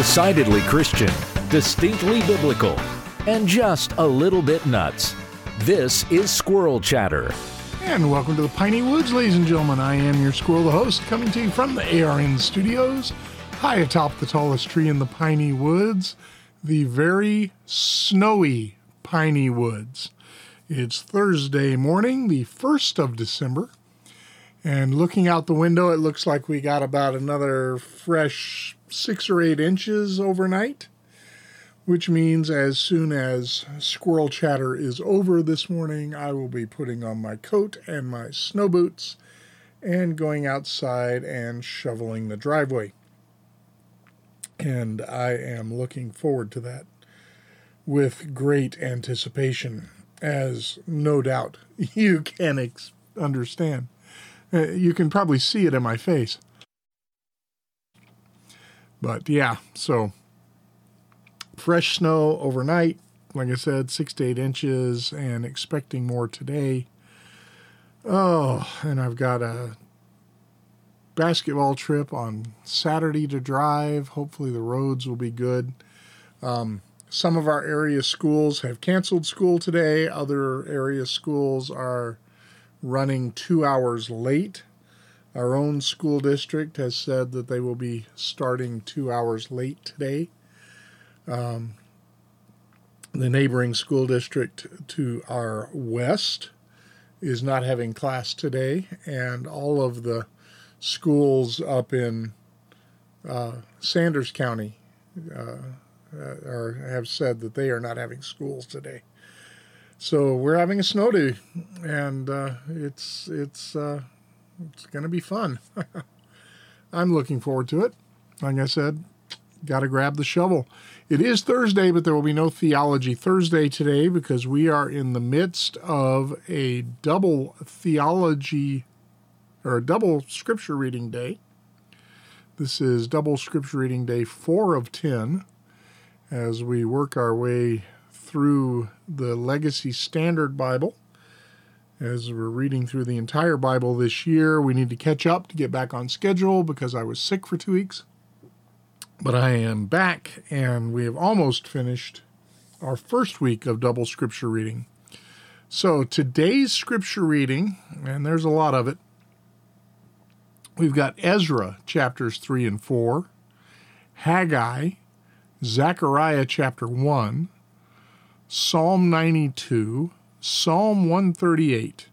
Decidedly Christian, distinctly biblical, and just a little bit nuts. This is Squirrel Chatter. And welcome to the Piney Woods, ladies and gentlemen. I am your squirrel, the host, coming to you from the ARN studios, high atop the tallest tree in the Piney Woods, the very snowy Piney Woods. It's Thursday morning, the 1st of December, and looking out the window, it looks like we got about another fresh six or eight inches overnight, which means as soon as squirrel chatter is over this morning, I will be putting on my coat and my snow boots and going outside and shoveling the driveway. And I am looking forward to that with great anticipation, as no doubt you can ex- understand. Uh, you can probably see it in my face. But yeah, so fresh snow overnight. Like I said, six to eight inches, and expecting more today. Oh, and I've got a basketball trip on Saturday to drive. Hopefully, the roads will be good. Um, some of our area schools have canceled school today. Other area schools are running two hours late. Our own school district has said that they will be starting two hours late today. Um, the neighboring school district to our west is not having class today, and all of the schools up in uh, Sanders County uh, are, have said that they are not having schools today. So we're having a snow day, and uh, it's it's uh, it's going to be fun. I'm looking forward to it. Like I said, got to grab the shovel. It is Thursday, but there will be no Theology Thursday today because we are in the midst of a double theology or a double scripture reading day. This is double scripture reading day four of 10 as we work our way through the Legacy Standard Bible. As we're reading through the entire Bible this year, we need to catch up to get back on schedule because I was sick for two weeks. But I am back, and we have almost finished our first week of double scripture reading. So today's scripture reading, and there's a lot of it, we've got Ezra chapters 3 and 4, Haggai, Zechariah chapter 1, Psalm 92, Psalm 138,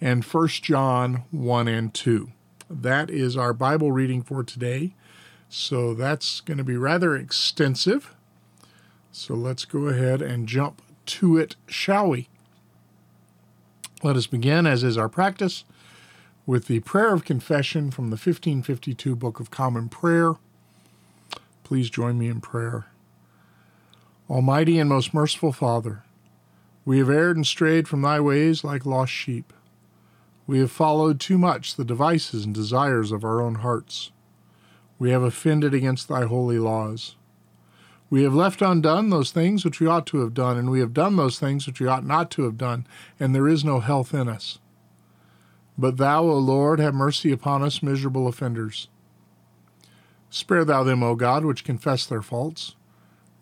and 1 John 1 and 2. That is our Bible reading for today. So that's going to be rather extensive. So let's go ahead and jump to it, shall we? Let us begin, as is our practice, with the prayer of confession from the 1552 Book of Common Prayer. Please join me in prayer. Almighty and most merciful Father, we have erred and strayed from thy ways like lost sheep. We have followed too much the devices and desires of our own hearts. We have offended against thy holy laws. We have left undone those things which we ought to have done, and we have done those things which we ought not to have done, and there is no health in us. But thou, O Lord, have mercy upon us, miserable offenders. Spare thou them, O God, which confess their faults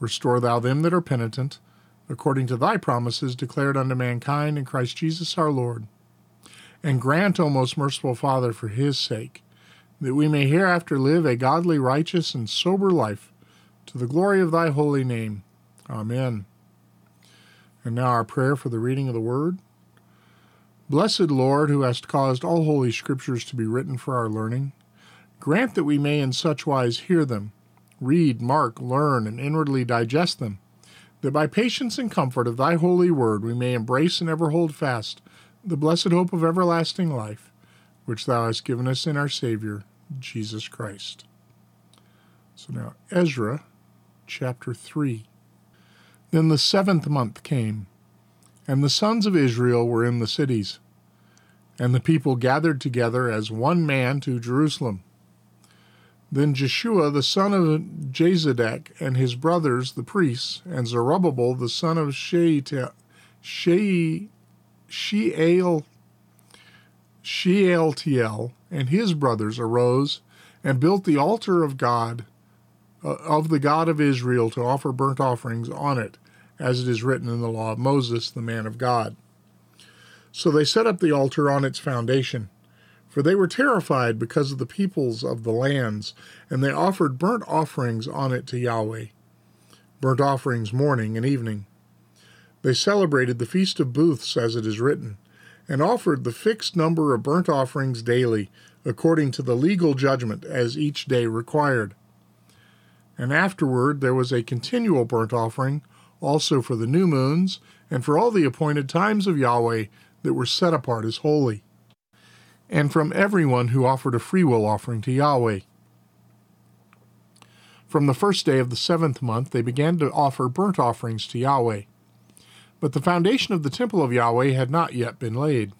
Restore thou them that are penitent, according to thy promises declared unto mankind in Christ Jesus our Lord. And grant, O most merciful Father, for his sake, that we may hereafter live a godly, righteous, and sober life, to the glory of thy holy name. Amen. And now our prayer for the reading of the Word. Blessed Lord, who hast caused all holy scriptures to be written for our learning, grant that we may in such wise hear them read, mark, learn, and inwardly digest them, that by patience and comfort of thy holy word we may embrace and ever hold fast the blessed hope of everlasting life, which thou hast given us in our Savior, Jesus Christ. So now, Ezra chapter 3. Then the seventh month came, and the sons of Israel were in the cities, and the people gathered together as one man to Jerusalem. Then Jeshua the son of Jozadak and his brothers the priests, and Zerubbabel the son of Shealtiel, Shealtiel and his brothers arose and built the altar of God uh, of the God of Israel to offer burnt offerings on it, as it is written in the law of Moses, the man of God. So they set up the altar on its foundation, for they were terrified because of the peoples of the lands, and they offered burnt offerings on it to Yahweh, burnt offerings morning and evening. They celebrated the Feast of Booths, as it is written, and offered the fixed number of burnt offerings daily, according to the legal judgment as each day required. And afterward there was a continual burnt offering, also for the new moons, and for all the appointed times of Yahweh that were set apart as holy, and from everyone who offered a freewill offering to Yahweh. From the first day of the seventh month they began to offer burnt offerings to Yahweh. But the foundation of the temple of Yahweh had not yet been laid.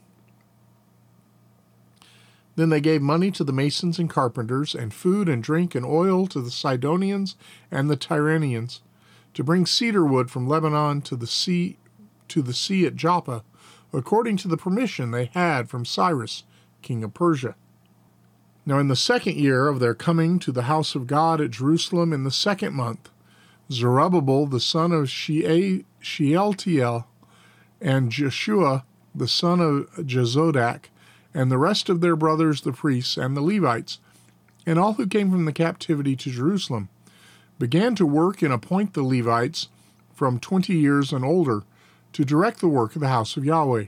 Then they gave money to the masons and carpenters, and food and drink and oil to the Sidonians and the Tyrians, to bring cedar wood from Lebanon to the sea to the sea at Joppa, according to the permission they had from Cyrus, king of Persia. Now in the second year of their coming to the house of God at Jerusalem in the second month, Zerubbabel the son of Shealtiel and Jeshua the son of Jozadak and the rest of their brothers the priests and the Levites and all who came from the captivity to Jerusalem began to work and appoint the Levites from twenty years and older to direct the work of the house of Yahweh.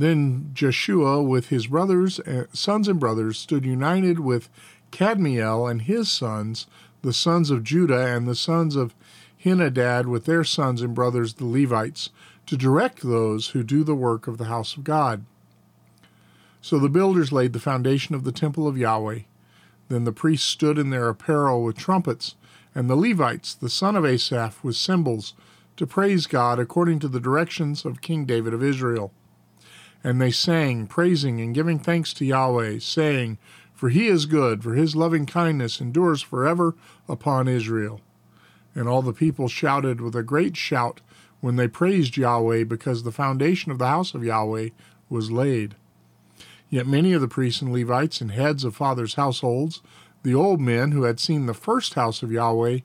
Then Jeshua with his brothers, uh, sons and brothers, stood united with Kadmiel and his sons the sons of Judah and the sons of Henadad with their sons and brothers the Levites, to direct those who do the work of the house of God. So the builders laid the foundation of the temple of Yahweh. Then the priests stood in their apparel with trumpets, and the Levites, the son of Asaph, with cymbals, to praise God according to the directions of King David of Israel. And they sang, praising and giving thanks to Yahweh, saying, for he is good, for his loving kindness endures forever upon Israel. And all the people shouted with a great shout when they praised Yahweh, because the foundation of the house of Yahweh was laid. Yet many of the priests and Levites and heads of fathers' households, the old men who had seen the first house of Yahweh,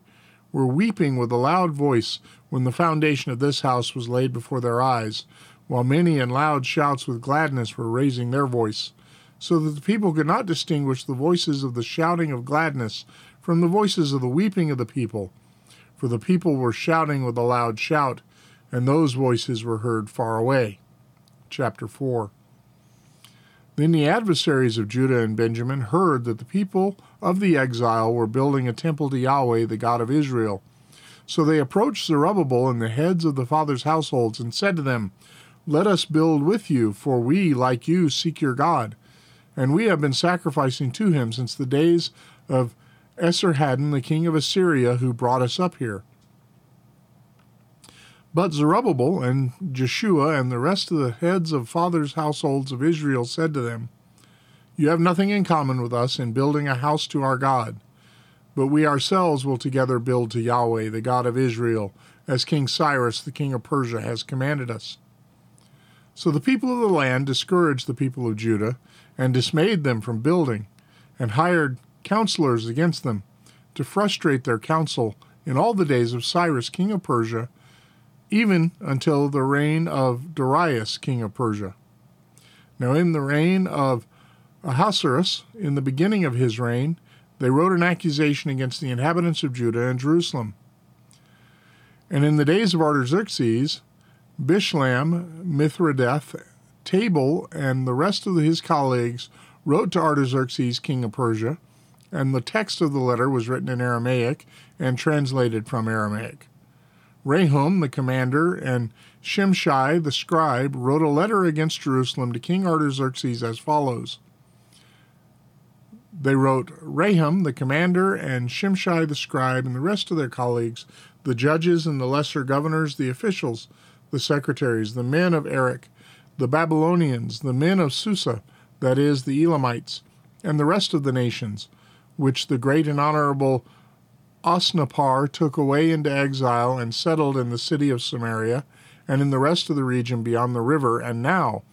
were weeping with a loud voice when the foundation of this house was laid before their eyes, while many in loud shouts with gladness were raising their voice so that the people could not distinguish the voices of the shouting of gladness from the voices of the weeping of the people. For the people were shouting with a loud shout, and those voices were heard far away. Chapter 4 Then the adversaries of Judah and Benjamin heard that the people of the exile were building a temple to Yahweh, the God of Israel. So they approached Zerubbabel and the heads of the fathers' households and said to them, Let us build with you, for we, like you, seek your God and we have been sacrificing to him since the days of Esarhaddon, the king of Assyria, who brought us up here. But Zerubbabel and Jeshua and the rest of the heads of fathers' households of Israel said to them, You have nothing in common with us in building a house to our God, but we ourselves will together build to Yahweh, the God of Israel, as King Cyrus, the king of Persia, has commanded us. So the people of the land discouraged the people of Judah and dismayed them from building, and hired counselors against them to frustrate their counsel in all the days of Cyrus, king of Persia, even until the reign of Darius, king of Persia. Now, in the reign of Ahasuerus, in the beginning of his reign, they wrote an accusation against the inhabitants of Judah and Jerusalem. And in the days of Artaxerxes, Bishlam, Mithridath, Tabel and the rest of his colleagues wrote to Artaxerxes, king of Persia, and the text of the letter was written in Aramaic and translated from Aramaic. Rehum, the commander, and Shimshai, the scribe, wrote a letter against Jerusalem to King Artaxerxes as follows. They wrote, Rehum, the commander, and Shimshai, the scribe, and the rest of their colleagues, the judges and the lesser governors, the officials, the secretaries, the men of Erech, the Babylonians, the men of Susa, that is, the Elamites, and the rest of the nations, which the great and honorable Osnappar took away into exile and settled in the city of Samaria and in the rest of the region beyond the river. And now,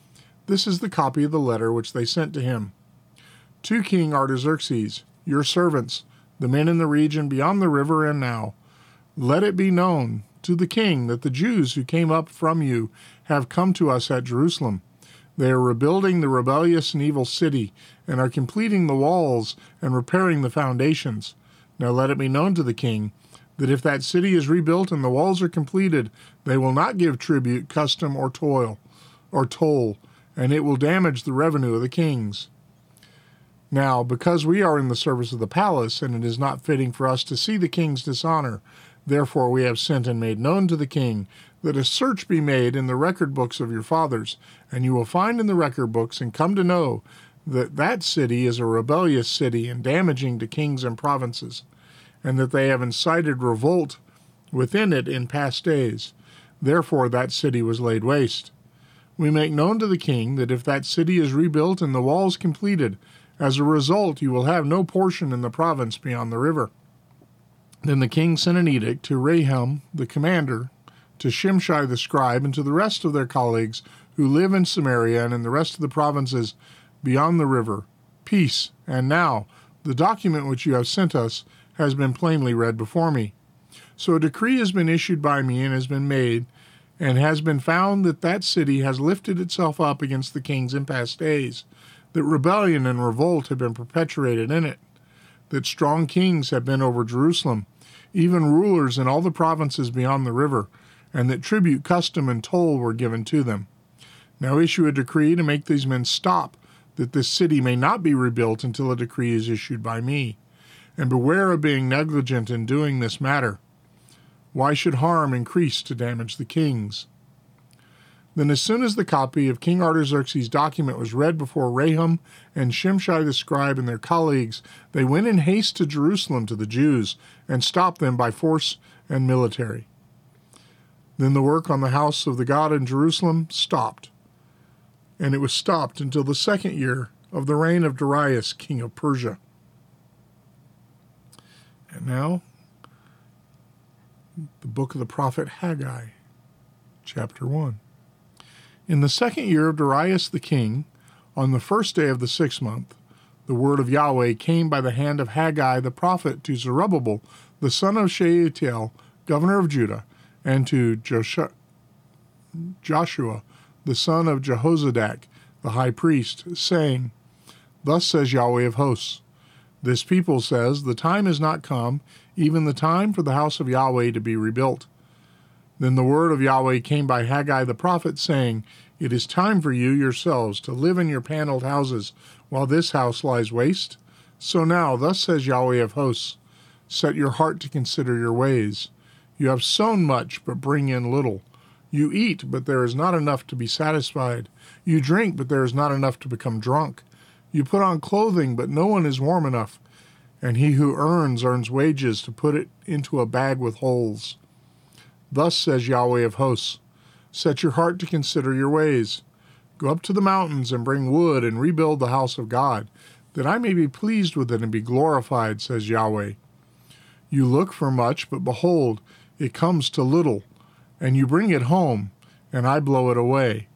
this is the copy of the letter which they sent to him. To King Artaxerxes, your servants, the men in the region beyond the river, and now let it be known to the king that the Jews who came up from you have come to us at Jerusalem. They are rebuilding the rebellious and evil city, and are completing the walls and repairing the foundations. Now let it be known to the king that if that city is rebuilt and the walls are completed, they will not give tribute, custom, or toil, or toll, and it will damage the revenue of the kings. Now, because we are in the service of the palace, and it is not fitting for us to see the king's dishonor, therefore we have sent and made known to the king that a search be made in the record books of your fathers, and you will find in the record books and come to know that that city is a rebellious city and damaging to kings and provinces, and that they have incited revolt within it in past days. Therefore that city was laid waste. We make known to the king that if that city is rebuilt and the walls completed, as a result you will have no portion in the province beyond the river. Then the king sent an edict to Rehum the commander to Shimshai the scribe, and to the rest of their colleagues who live in Samaria and in the rest of the provinces beyond the river. Peace. And now, the document which you have sent us has been plainly read before me. So a decree has been issued by me and has been made, and has been found that that city has lifted itself up against the kings in past days, that rebellion and revolt have been perpetuated in it, that strong kings have been over Jerusalem, even rulers in all the provinces beyond the river, and that tribute, custom, and toll were given to them. Now issue a decree to make these men stop, that this city may not be rebuilt until a decree is issued by me. And beware of being negligent in doing this matter. Why should harm increase to damage the kings? Then, as soon as the copy of King Artaxerxes' document was read before Rehum and Shimshai the scribe and their colleagues, they went in haste to Jerusalem to the Jews and stopped them by force and military. Then the work on the house of the God in Jerusalem stopped. And it was stopped until the second year of the reign of Darius, king of Persia. And now, the book of the prophet Haggai, chapter 1. In the second year of Darius the king, on the first day of the sixth month, the word of Yahweh came by the hand of Haggai the prophet to Zerubbabel, the son of Shealtiel, governor of Judah, and to Joshua, the son of Jehozadak, the high priest, saying, Thus says Yahweh of hosts, This people says, The time is not come, even the time for the house of Yahweh to be rebuilt. Then the word of Yahweh came by Haggai the prophet, saying, It is time for you yourselves to live in your paneled houses, while this house lies waste. So now, thus says Yahweh of hosts, Set your heart to consider your ways. You have sown much, but bring in little. You eat, but there is not enough to be satisfied. You drink, but there is not enough to become drunk. You put on clothing, but no one is warm enough. And he who earns, earns wages to put it into a bag with holes. Thus says Yahweh of hosts Set your heart to consider your ways. Go up to the mountains and bring wood and rebuild the house of God, that I may be pleased with it and be glorified, says Yahweh. You look for much, but behold, it comes to little, and you bring it home, and I blow it away.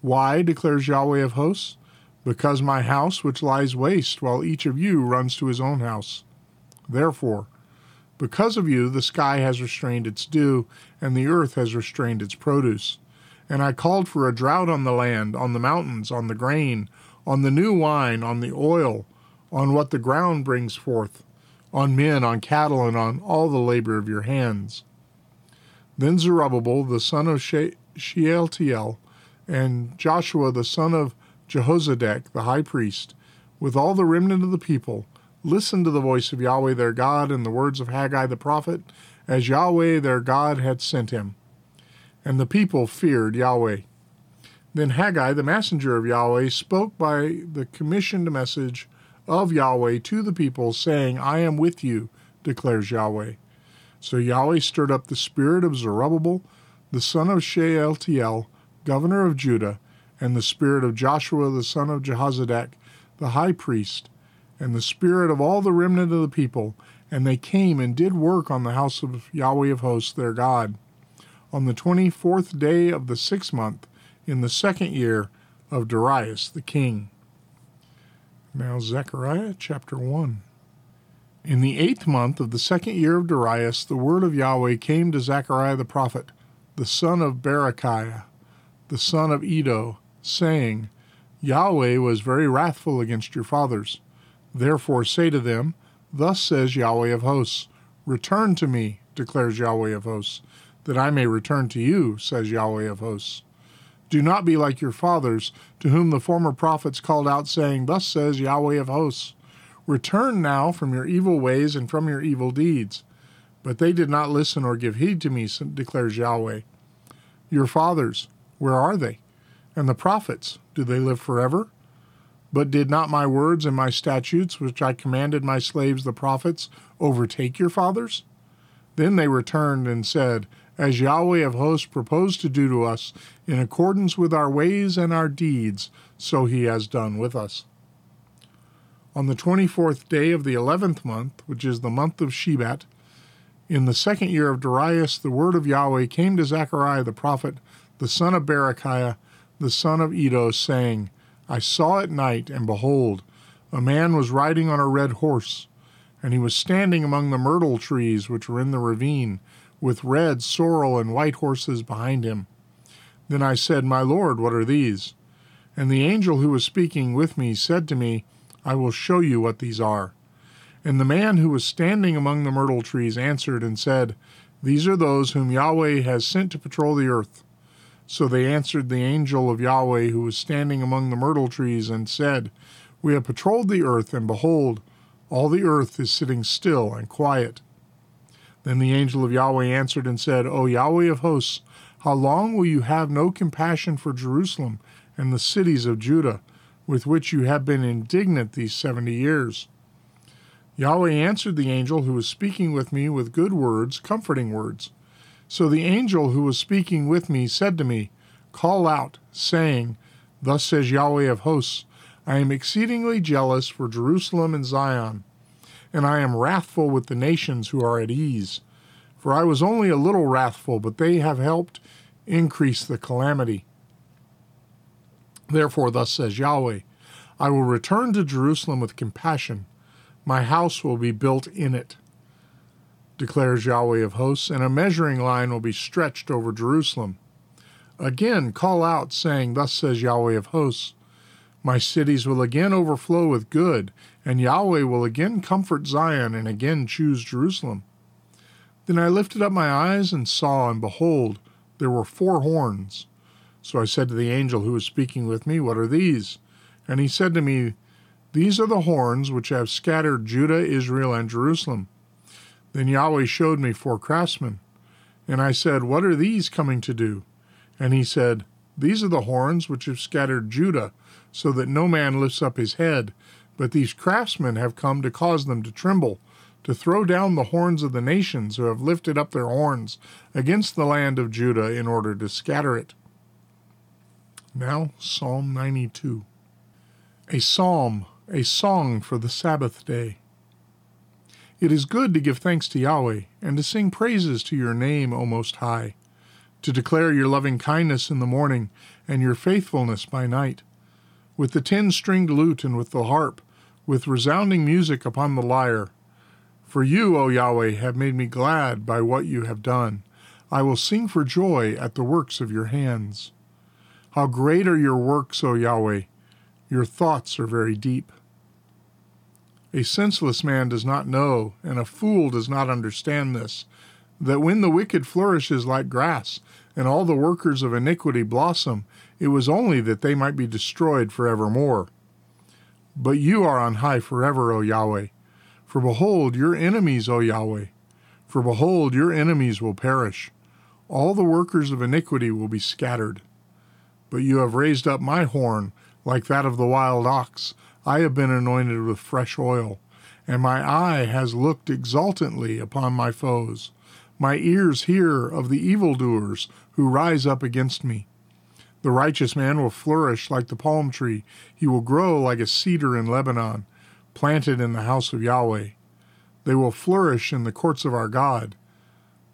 Why, declares Yahweh of hosts? Because my house which lies waste, while each of you runs to his own house. Therefore, because of you, the sky has restrained its dew, and the earth has restrained its produce. And I called for a drought on the land, on the mountains, on the grain, on the new wine, on the oil, on what the ground brings forth, on men, on cattle, and on all the labor of your hands. Then Zerubbabel the son of Shealtiel and Joshua the son of Jehozadak the high priest, with all the remnant of the people, listened to the voice of Yahweh their God and the words of Haggai the prophet, as Yahweh their God had sent him. And the people feared Yahweh. Then Haggai, the messenger of Yahweh, spoke by the commissioned message of Yahweh to the people, saying, I am with you, declares Yahweh. So Yahweh stirred up the spirit of Zerubbabel, the son of Shealtiel, governor of Judah, and the spirit of Joshua, the son of Jehozadak, the high priest, and the spirit of all the remnant of the people, and they came and did work on the house of Yahweh of hosts, their God. On the twenty fourth day of the sixth month, in the second year of Darius the king. Now, Zechariah chapter 1. In the eighth month of the second year of Darius, the word of Yahweh came to Zechariah the prophet, the son of Berechiah, the son of Iddo, saying, Yahweh was very wrathful against your fathers. Therefore say to them, Thus says Yahweh of hosts, Return to me, declares Yahweh of hosts, that I may return to you, says Yahweh of hosts. Do not be like your fathers, to whom the former prophets called out, saying, Thus says Yahweh of hosts, Return now from your evil ways and from your evil deeds. But they did not listen or give heed to me, declares Yahweh. Your fathers, where are they? And the prophets, do they live forever? But did not my words and my statutes, which I commanded my slaves the prophets, overtake your fathers? Then they returned and said, As Yahweh of hosts proposed to do to us, in accordance with our ways and our deeds, so he has done with us. On the 24th day of the eleventh month, which is the month of Shebat, in the second year of Darius, the word of Yahweh came to Zechariah the prophet, the son of Berechiah, the son of Iddo, saying, I saw at night, and behold, a man was riding on a red horse, and he was standing among the myrtle trees which were in the ravine, with red, sorrel, and white horses behind him. Then I said, My Lord, what are these? And the angel who was speaking with me said to me, I will show you what these are. And the man who was standing among the myrtle trees answered and said, These are those whom Yahweh has sent to patrol the earth. So they answered the angel of Yahweh who was standing among the myrtle trees and said, We have patrolled the earth, and behold, all the earth is sitting still and quiet. Then the angel of Yahweh answered and said, O Yahweh of hosts, how long will you have no compassion for Jerusalem and the cities of Judah? with which you have been indignant these seventy years. Yahweh answered the angel who was speaking with me with good words, comforting words. So the angel who was speaking with me said to me, Call out, saying, Thus says Yahweh of hosts, I am exceedingly jealous for Jerusalem and Zion, and I am wrathful with the nations who are at ease. For I was only a little wrathful, but they have helped increase the calamity. Therefore, thus says Yahweh I will return to Jerusalem with compassion. My house will be built in it, declares Yahweh of hosts, and a measuring line will be stretched over Jerusalem. Again, call out, saying, Thus says Yahweh of hosts My cities will again overflow with good, and Yahweh will again comfort Zion and again choose Jerusalem. Then I lifted up my eyes and saw, and behold, there were four horns. So I said to the angel who was speaking with me, What are these? And he said to me, These are the horns which have scattered Judah, Israel, and Jerusalem. Then Yahweh showed me four craftsmen. And I said, What are these coming to do? And he said, These are the horns which have scattered Judah, so that no man lifts up his head. But these craftsmen have come to cause them to tremble, to throw down the horns of the nations who have lifted up their horns against the land of Judah in order to scatter it. Now, Psalm 92. A psalm, a song for the Sabbath day. It is good to give thanks to Yahweh, and to sing praises to your name, O Most High, to declare your loving kindness in the morning, and your faithfulness by night. With the ten stringed lute and with the harp, with resounding music upon the lyre. For you, O Yahweh, have made me glad by what you have done. I will sing for joy at the works of your hands. How great are your works, O Yahweh! Your thoughts are very deep. A senseless man does not know, and a fool does not understand this, that when the wicked flourishes like grass, and all the workers of iniquity blossom, it was only that they might be destroyed forevermore. But you are on high forever, O Yahweh. For behold, your enemies, O Yahweh. For behold, your enemies will perish. All the workers of iniquity will be scattered. But you have raised up my horn like that of the wild ox. I have been anointed with fresh oil, and my eye has looked exultantly upon my foes. My ears hear of the evildoers who rise up against me. The righteous man will flourish like the palm tree. He will grow like a cedar in Lebanon, planted in the house of Yahweh. They will flourish in the courts of our God.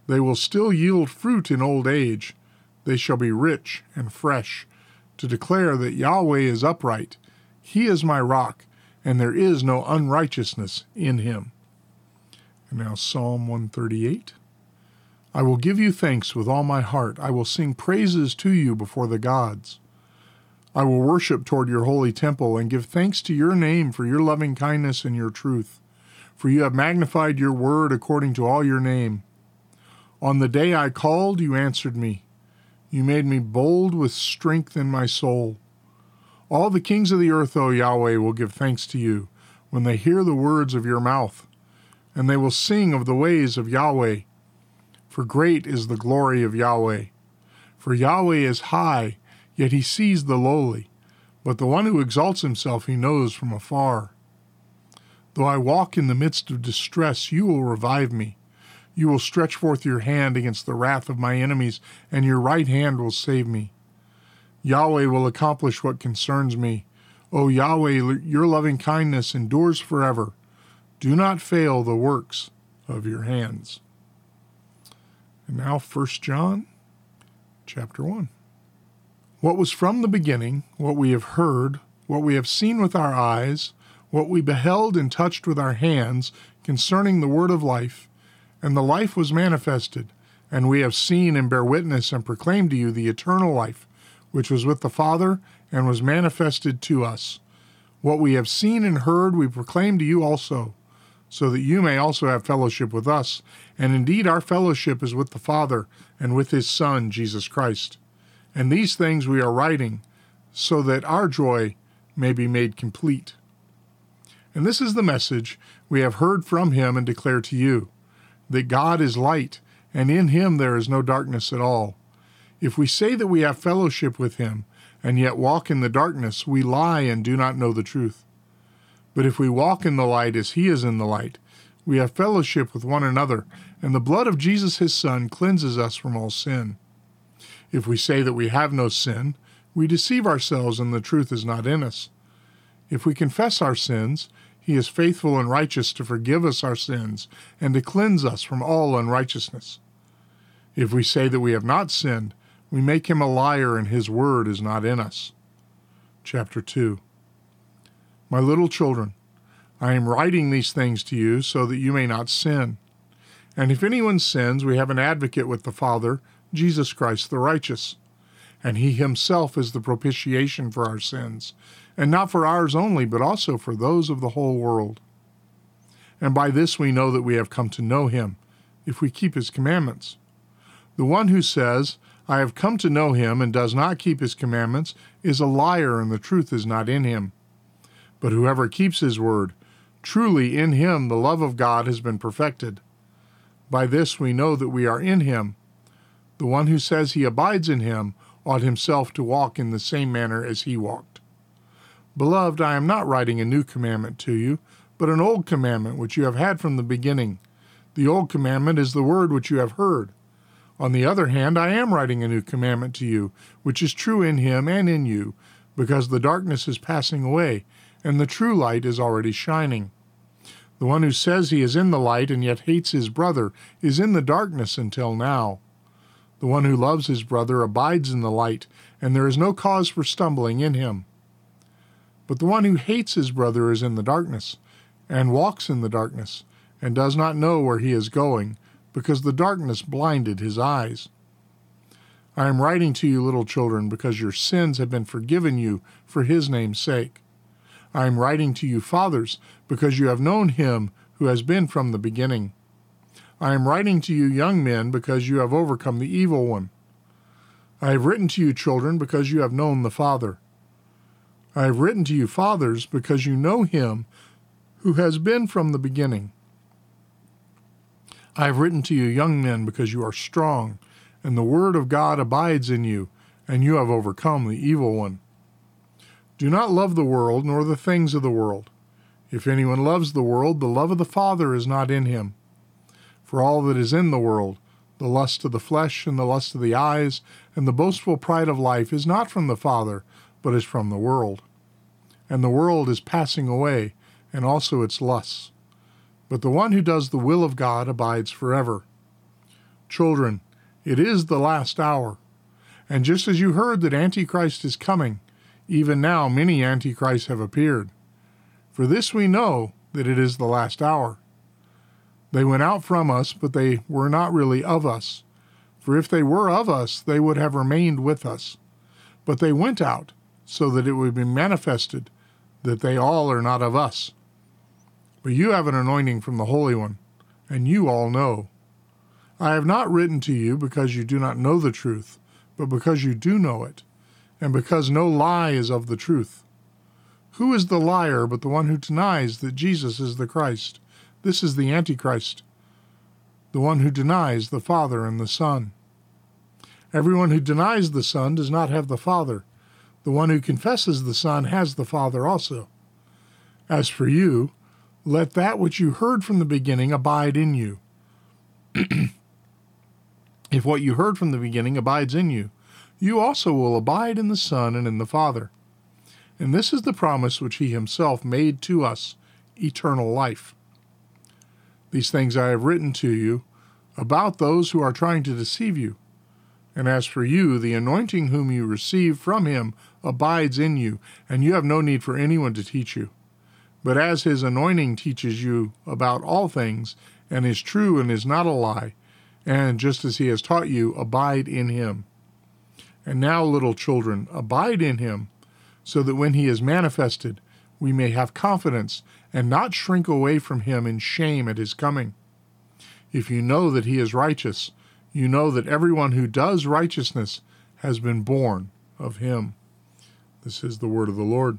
They will still yield fruit in old age they shall be rich and fresh, to declare that Yahweh is upright. He is my rock, and there is no unrighteousness in him. And now Psalm 138. I will give you thanks with all my heart. I will sing praises to you before the gods. I will worship toward your holy temple and give thanks to your name for your loving kindness and your truth. For you have magnified your word according to all your name. On the day I called, you answered me. You made me bold with strength in my soul. All the kings of the earth, O Yahweh, will give thanks to you when they hear the words of your mouth and they will sing of the ways of Yahweh. For great is the glory of Yahweh. For Yahweh is high, yet he sees the lowly, but the one who exalts himself he knows from afar. Though I walk in the midst of distress, you will revive me. You will stretch forth your hand against the wrath of my enemies, and your right hand will save me. Yahweh will accomplish what concerns me. O Yahweh, your loving kindness endures forever. Do not fail the works of your hands. And now 1 John chapter 1. What was from the beginning, what we have heard, what we have seen with our eyes, what we beheld and touched with our hands concerning the word of life, and the life was manifested, and we have seen and bear witness and proclaim to you the eternal life, which was with the Father and was manifested to us. What we have seen and heard we proclaim to you also so that you may also have fellowship with us. And indeed, our fellowship is with the Father and with his Son, Jesus Christ. And these things we are writing, so that our joy may be made complete. And this is the message we have heard from him and declare to you that God is light, and in him there is no darkness at all. If we say that we have fellowship with him, and yet walk in the darkness, we lie and do not know the truth. But if we walk in the light as he is in the light, we have fellowship with one another, and the blood of Jesus his Son cleanses us from all sin. If we say that we have no sin, we deceive ourselves and the truth is not in us. If we confess our sins, he is faithful and righteous to forgive us our sins and to cleanse us from all unrighteousness. If we say that we have not sinned, we make him a liar and his word is not in us. Chapter 2 my little children, I am writing these things to you so that you may not sin. And if anyone sins, we have an advocate with the Father, Jesus Christ the righteous. And he himself is the propitiation for our sins, and not for ours only, but also for those of the whole world. And by this we know that we have come to know him, if we keep his commandments. The one who says, I have come to know him, and does not keep his commandments, is a liar, and the truth is not in him. But whoever keeps his word, truly in him the love of God has been perfected. By this we know that we are in him. The one who says he abides in him ought himself to walk in the same manner as he walked. Beloved, I am not writing a new commandment to you, but an old commandment which you have had from the beginning. The old commandment is the word which you have heard. On the other hand, I am writing a new commandment to you, which is true in him and in you, because the darkness is passing away, and the true light is already shining. The one who says he is in the light and yet hates his brother is in the darkness until now. The one who loves his brother abides in the light, and there is no cause for stumbling in him. But the one who hates his brother is in the darkness, and walks in the darkness, and does not know where he is going, because the darkness blinded his eyes. I am writing to you, little children, because your sins have been forgiven you for his name's sake. I am writing to you, fathers, because you have known him who has been from the beginning. I am writing to you, young men, because you have overcome the evil one. I have written to you, children, because you have known the Father. I have written to you, fathers, because you know him who has been from the beginning. I have written to you, young men, because you are strong, and the word of God abides in you, and you have overcome the evil one. Do not love the world, nor the things of the world. If anyone loves the world, the love of the Father is not in him. For all that is in the world, the lust of the flesh, and the lust of the eyes, and the boastful pride of life, is not from the Father, but is from the world. And the world is passing away, and also its lusts. But the one who does the will of God abides forever. Children, it is the last hour. And just as you heard that Antichrist is coming, even now, many antichrists have appeared. For this we know that it is the last hour. They went out from us, but they were not really of us. For if they were of us, they would have remained with us. But they went out, so that it would be manifested that they all are not of us. But you have an anointing from the Holy One, and you all know. I have not written to you because you do not know the truth, but because you do know it, and because no lie is of the truth. Who is the liar but the one who denies that Jesus is the Christ? This is the Antichrist, the one who denies the Father and the Son. Everyone who denies the Son does not have the Father. The one who confesses the Son has the Father also. As for you, let that which you heard from the beginning abide in you. if what you heard from the beginning abides in you, you also will abide in the Son and in the Father. And this is the promise which he himself made to us eternal life. These things I have written to you about those who are trying to deceive you. And as for you, the anointing whom you receive from him abides in you, and you have no need for anyone to teach you. But as his anointing teaches you about all things, and is true and is not a lie, and just as he has taught you, abide in him. And now, little children, abide in him, so that when he is manifested, we may have confidence and not shrink away from him in shame at his coming. If you know that he is righteous, you know that everyone who does righteousness has been born of him. This is the word of the Lord.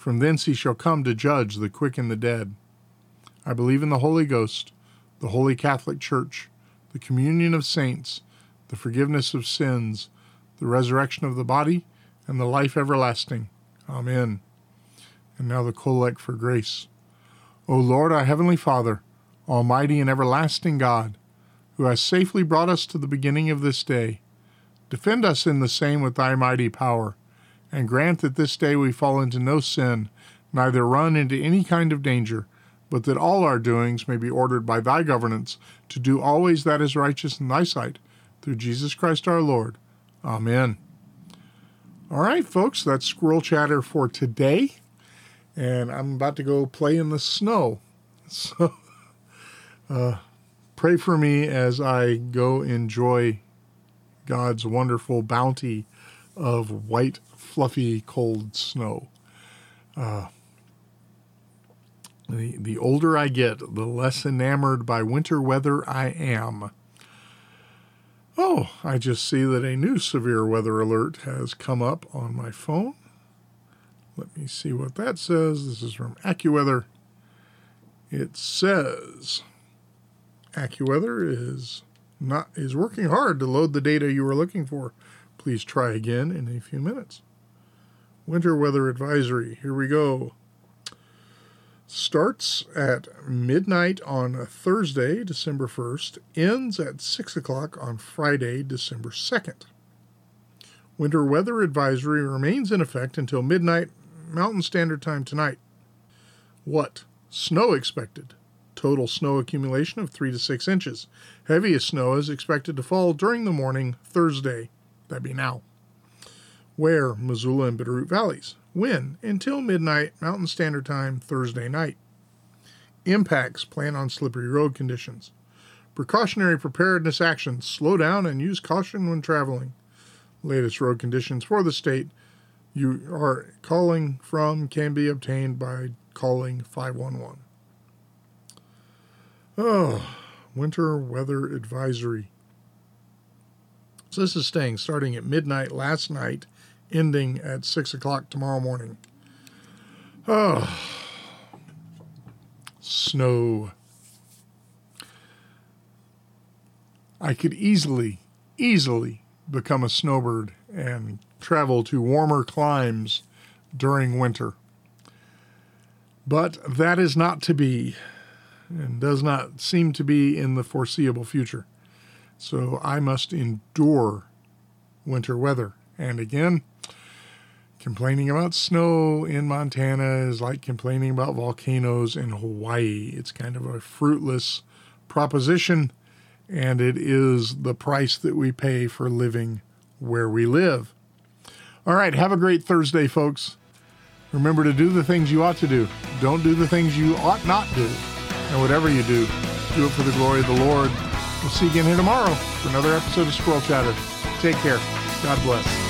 From thence he shall come to judge the quick and the dead. I believe in the Holy Ghost, the Holy Catholic Church, the communion of saints, the forgiveness of sins, the resurrection of the body, and the life everlasting. Amen. And now the collect for grace. O Lord, our heavenly Father, almighty and everlasting God, who has safely brought us to the beginning of this day, defend us in the same with thy mighty power and grant that this day we fall into no sin, neither run into any kind of danger, but that all our doings may be ordered by thy governance to do always that is righteous in thy sight, through Jesus Christ our Lord. Amen. All right, folks, that's squirrel chatter for today. And I'm about to go play in the snow. So uh, pray for me as I go enjoy God's wonderful bounty of white fluffy, cold snow. Uh, the, the older I get, the less enamored by winter weather I am. Oh, I just see that a new severe weather alert has come up on my phone. Let me see what that says. This is from AccuWeather. It says AccuWeather is not is working hard to load the data you were looking for. Please try again in a few minutes. Winter weather advisory. Here we go. Starts at midnight on Thursday, December 1st, ends at 6 o'clock on Friday, December 2nd. Winter weather advisory remains in effect until midnight Mountain Standard Time tonight. What? Snow expected. Total snow accumulation of 3 to 6 inches. Heaviest snow is expected to fall during the morning Thursday. That'd be now where Missoula and Bitterroot Valleys. When? Until midnight Mountain Standard Time Thursday night. Impacts plan on slippery road conditions. Precautionary preparedness actions slow down and use caution when traveling. Latest road conditions for the state you are calling from can be obtained by calling 511. Oh, winter weather advisory. So this is staying starting at midnight last night ending at 6 o'clock tomorrow morning. Oh, snow. I could easily, easily become a snowbird and travel to warmer climes during winter. But that is not to be. and does not seem to be in the foreseeable future. So I must endure winter weather. And again, complaining about snow in Montana is like complaining about volcanoes in Hawaii. It's kind of a fruitless proposition, and it is the price that we pay for living where we live. All right, have a great Thursday, folks. Remember to do the things you ought to do. Don't do the things you ought not do. And whatever you do, do it for the glory of the Lord. We'll see you again here tomorrow for another episode of Squirrel Chatter. Take care. God bless.